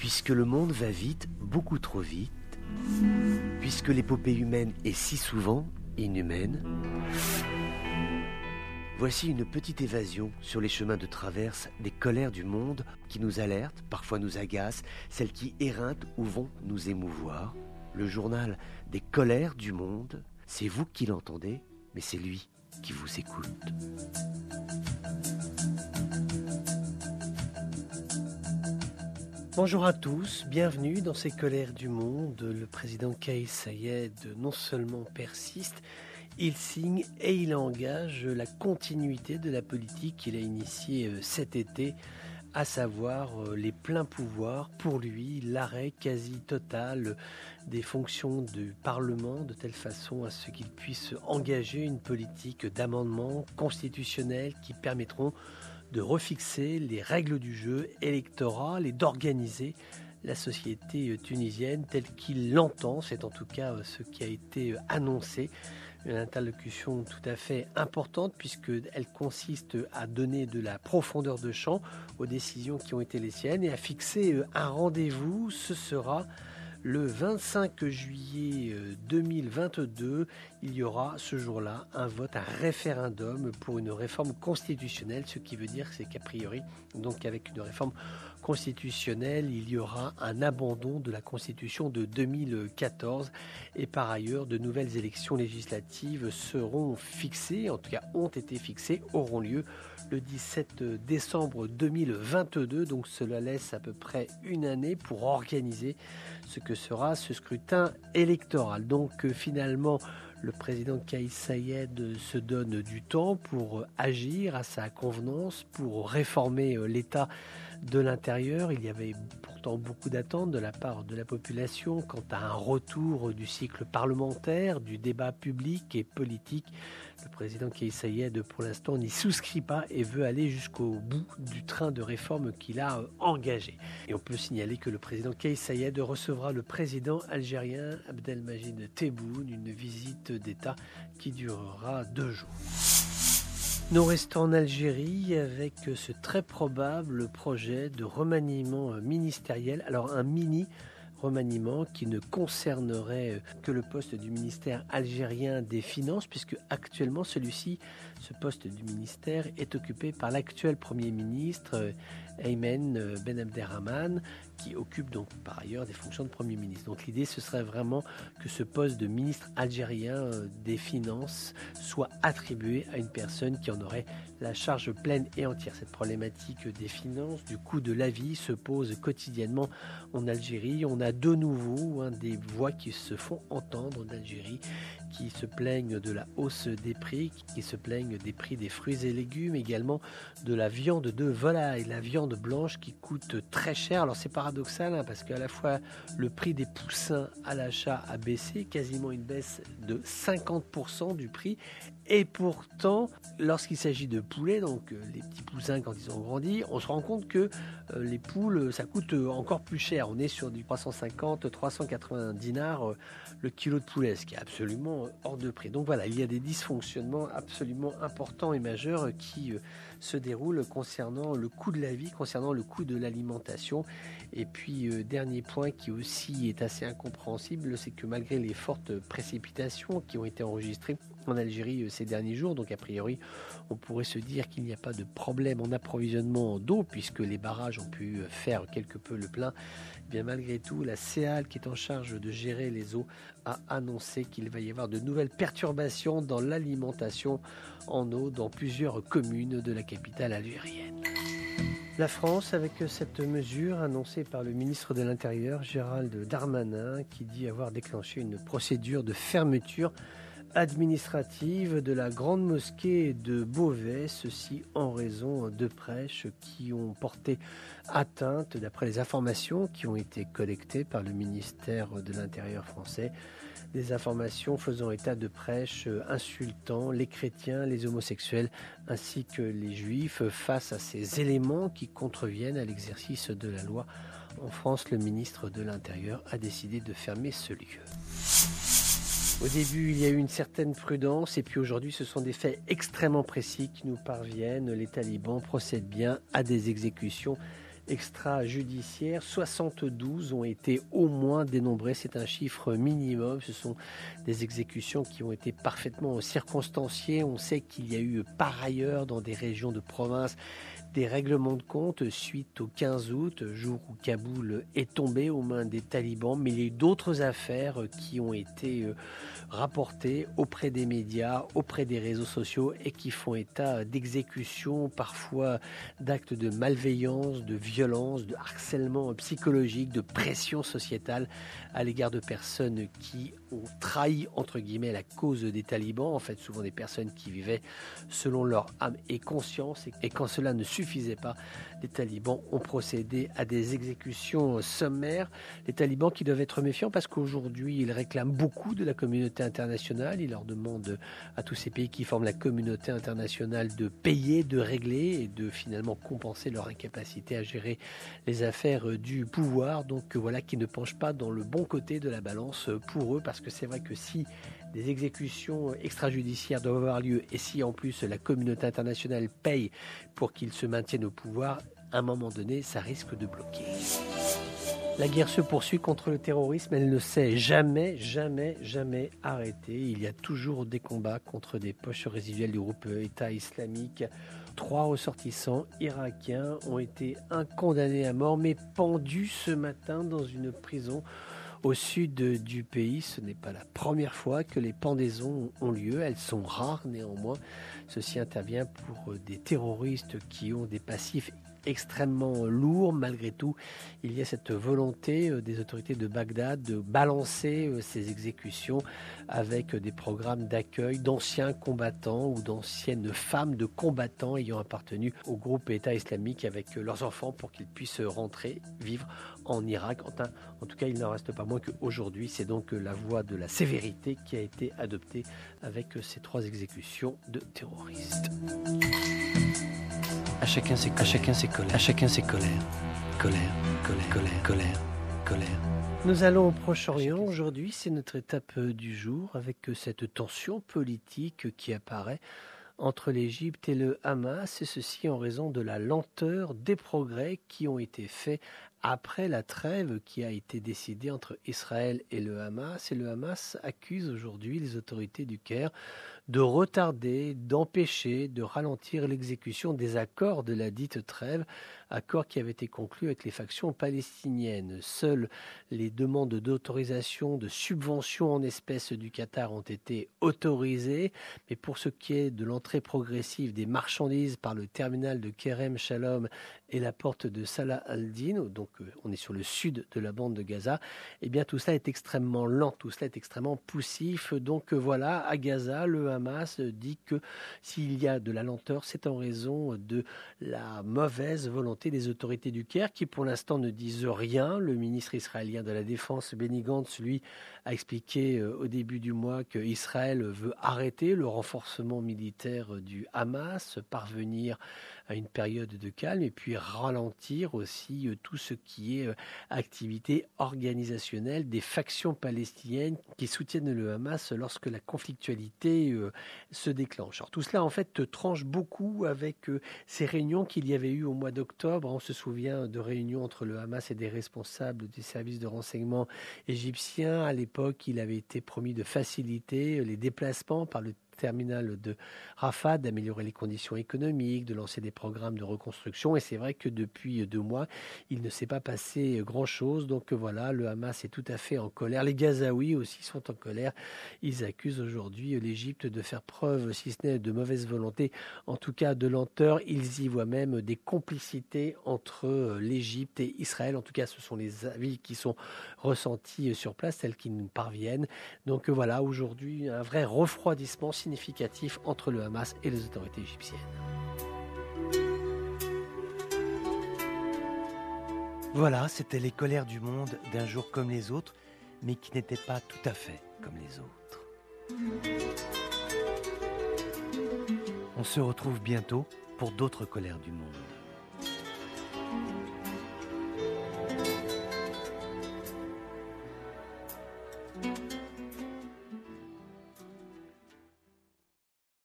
Puisque le monde va vite, beaucoup trop vite, puisque l'épopée humaine est si souvent inhumaine, voici une petite évasion sur les chemins de traverse des colères du monde qui nous alertent, parfois nous agacent, celles qui éreintent ou vont nous émouvoir. Le journal des colères du monde, c'est vous qui l'entendez, mais c'est lui qui vous écoute. Bonjour à tous, bienvenue dans ces colères du monde. Le président Kais Sayed non seulement persiste, il signe et il engage la continuité de la politique qu'il a initiée euh, cet été, à savoir euh, les pleins pouvoirs, pour lui, l'arrêt quasi total des fonctions du Parlement, de telle façon à ce qu'il puisse engager une politique d'amendement constitutionnel qui permettront de refixer les règles du jeu électoral et d'organiser la société tunisienne telle qu'il l'entend. C'est en tout cas ce qui a été annoncé. Une interlocution tout à fait importante puisqu'elle consiste à donner de la profondeur de champ aux décisions qui ont été les siennes et à fixer un rendez-vous. Ce sera le 25 juillet 2022, euh, il y aura ce jour-là un vote, un référendum pour une réforme constitutionnelle, ce qui veut dire c'est qu'a priori, donc avec une réforme constitutionnelle, il y aura un abandon de la constitution de 2014 et par ailleurs de nouvelles élections législatives seront fixées, en tout cas ont été fixées, auront lieu le 17 décembre 2022. Donc cela laisse à peu près une année pour organiser ce que sera ce scrutin électoral. Donc euh, finalement, le président Kais Sayed se donne du temps pour agir à sa convenance, pour réformer euh, l'État de l'intérieur. Il y avait pourtant beaucoup d'attentes de la part de la population quant à un retour du cycle parlementaire, du débat public et politique. Le président Kais Sayed, pour l'instant, n'y souscrit pas et veut aller jusqu'au bout du train de réforme qu'il a euh, engagé. Et on peut signaler que le président Kais Sayed recevra le président algérien Abdelmajid Tebboune, une visite d'État qui durera deux jours. Nous restons en Algérie avec ce très probable projet de remaniement ministériel. Alors un mini remaniement qui ne concernerait que le poste du ministère algérien des Finances, puisque actuellement celui-ci, ce poste du ministère, est occupé par l'actuel Premier ministre Aymen Ben Abderrahman, qui occupe donc par ailleurs des fonctions de Premier ministre. Donc l'idée, ce serait vraiment que ce poste de ministre algérien euh, des Finances soit attribué à une personne qui en aurait la charge pleine et entière. Cette problématique des finances, du coût de la vie, se pose quotidiennement en Algérie. On a de nouveau hein, des voix qui se font entendre en Algérie, qui se plaignent de la hausse des prix, qui se plaignent des prix des fruits et légumes, également de la viande de volaille, la viande blanche qui coûte très cher. Alors c'est paradoxal hein, parce qu'à la fois le prix des poussins à l'achat a baissé, quasiment une baisse de 50% du prix. Et pourtant, lorsqu'il s'agit de poulets, donc euh, les petits poussins quand ils ont grandi, on se rend compte que euh, les poules, ça coûte euh, encore plus cher. On est sur du 350, 380 dinars le kilo de poulet, ce qui est absolument hors de prix. Donc voilà, il y a des dysfonctionnements absolument importants et majeurs qui se déroulent concernant le coût de la vie, concernant le coût de l'alimentation. Et puis, dernier point qui aussi est assez incompréhensible, c'est que malgré les fortes précipitations qui ont été enregistrées en Algérie euh, ces derniers jours, donc a priori, on pourrait se dire qu'il n'y a pas de problème en approvisionnement d'eau puisque les barrages ont pu euh, faire quelque peu le plein. Eh bien malgré tout, la CEAL qui est en charge de gérer les eaux a annoncé qu'il va y avoir de nouvelles perturbations dans l'alimentation en eau dans plusieurs communes de la capitale algérienne. La France, avec cette mesure annoncée par le ministre de l'Intérieur, Gérald Darmanin, qui dit avoir déclenché une procédure de fermeture administrative de la grande mosquée de Beauvais, ceci en raison de prêches qui ont porté atteinte, d'après les informations qui ont été collectées par le ministère de l'Intérieur français, des informations faisant état de prêches insultant les chrétiens, les homosexuels ainsi que les juifs face à ces éléments qui contreviennent à l'exercice de la loi. En France, le ministre de l'Intérieur a décidé de fermer ce lieu. Au début, il y a eu une certaine prudence et puis aujourd'hui, ce sont des faits extrêmement précis qui nous parviennent. Les talibans procèdent bien à des exécutions extrajudiciaires. 72 ont été au moins dénombrés. C'est un chiffre minimum. Ce sont des exécutions qui ont été parfaitement circonstanciées. On sait qu'il y a eu par ailleurs dans des régions de province des règlements de compte suite au 15 août, jour où Kaboul est tombé aux mains des talibans, mais il y a eu d'autres affaires qui ont été euh, rapportées auprès des médias, auprès des réseaux sociaux et qui font état d'exécutions, parfois d'actes de malveillance, de violence, de harcèlement psychologique, de pression sociétale à l'égard de personnes qui ont trahi entre guillemets la cause des talibans, en fait souvent des personnes qui vivaient selon leur âme et conscience. Et quand cela ne suffisait pas, les talibans ont procédé à des exécutions sommaires. Les talibans qui doivent être méfiants parce qu'aujourd'hui ils réclament beaucoup de la communauté internationale, ils leur demandent à tous ces pays qui forment la communauté internationale de payer, de régler et de finalement compenser leur incapacité à gérer les affaires du pouvoir. Donc voilà qui ne penchent pas dans le bon côté de la balance pour eux parce que c'est vrai que si des exécutions extrajudiciaires doivent avoir lieu et si en plus la communauté internationale paye pour qu'ils se maintiennent au pouvoir, à un moment donné, ça risque de bloquer. La guerre se poursuit contre le terrorisme, elle ne s'est jamais, jamais, jamais arrêtée. Il y a toujours des combats contre des poches résiduelles du groupe État islamique. Trois ressortissants irakiens ont été condamnés à mort, mais pendus ce matin dans une prison au sud du pays. Ce n'est pas la première fois que les pendaisons ont lieu. Elles sont rares néanmoins. Ceci intervient pour des terroristes qui ont des passifs extrêmement lourd. Malgré tout, il y a cette volonté euh, des autorités de Bagdad de balancer euh, ces exécutions avec des programmes d'accueil d'anciens combattants ou d'anciennes femmes de combattants ayant appartenu au groupe État islamique avec euh, leurs enfants pour qu'ils puissent rentrer, vivre en Irak. En tout cas, il n'en reste pas moins qu'aujourd'hui, c'est donc la voie de la sévérité qui a été adoptée avec ces trois exécutions de terroristes. À chacun ses, colères. Colère, colère, colère, colère, colère. Nous allons au Proche-Orient aujourd'hui. C'est notre étape euh, du jour avec euh, cette tension politique qui apparaît entre l'Égypte et le Hamas, et ceci en raison de la lenteur des progrès qui ont été faits après la trêve qui a été décidée entre Israël et le Hamas. Et le Hamas accuse aujourd'hui les autorités du Caire de retarder, d'empêcher, de ralentir l'exécution des accords de la dite trêve, accords qui avaient été conclus avec les factions palestiniennes. Seules les demandes d'autorisation, de subvention en espèces du Qatar ont été autorisées, mais pour ce qui est de l'entrée progressive des marchandises par le terminal de Kerem Shalom et la porte de Salah al-Din, donc euh, on est sur le sud de la bande de Gaza, eh bien tout cela est extrêmement lent, tout cela est extrêmement poussif. Donc euh, voilà, à Gaza, le Hamas dit que s'il y a de la lenteur, c'est en raison de la mauvaise volonté des autorités du Caire qui pour l'instant ne disent rien. Le ministre israélien de la Défense, Benny Gantz, lui, a expliqué euh, au début du mois qu'Israël veut arrêter le renforcement militaire du Hamas, parvenir à une période de calme et puis ralentir aussi euh, tout ce qui est euh, activité organisationnelle des factions palestiniennes qui soutiennent le Hamas lorsque la conflictualité se déclenche. Alors tout cela en fait tranche beaucoup avec ces réunions qu'il y avait eu au mois d'octobre. On se souvient de réunions entre le Hamas et des responsables des services de renseignement égyptiens. À l'époque, il avait été promis de faciliter les déplacements par le terminal de Rafah d'améliorer les conditions économiques, de lancer des programmes de reconstruction. Et c'est vrai que depuis deux mois, il ne s'est pas passé grand-chose. Donc voilà, le Hamas est tout à fait en colère. Les Gazaouis aussi sont en colère. Ils accusent aujourd'hui l'Égypte de faire preuve, si ce n'est de mauvaise volonté, en tout cas de lenteur. Ils y voient même des complicités entre l'Égypte et Israël. En tout cas, ce sont les avis qui sont ressentis sur place, tels qu'ils nous parviennent. Donc voilà, aujourd'hui, un vrai refroidissement entre le Hamas et les autorités égyptiennes. Voilà, c'était les colères du monde d'un jour comme les autres, mais qui n'étaient pas tout à fait comme les autres. On se retrouve bientôt pour d'autres colères du monde.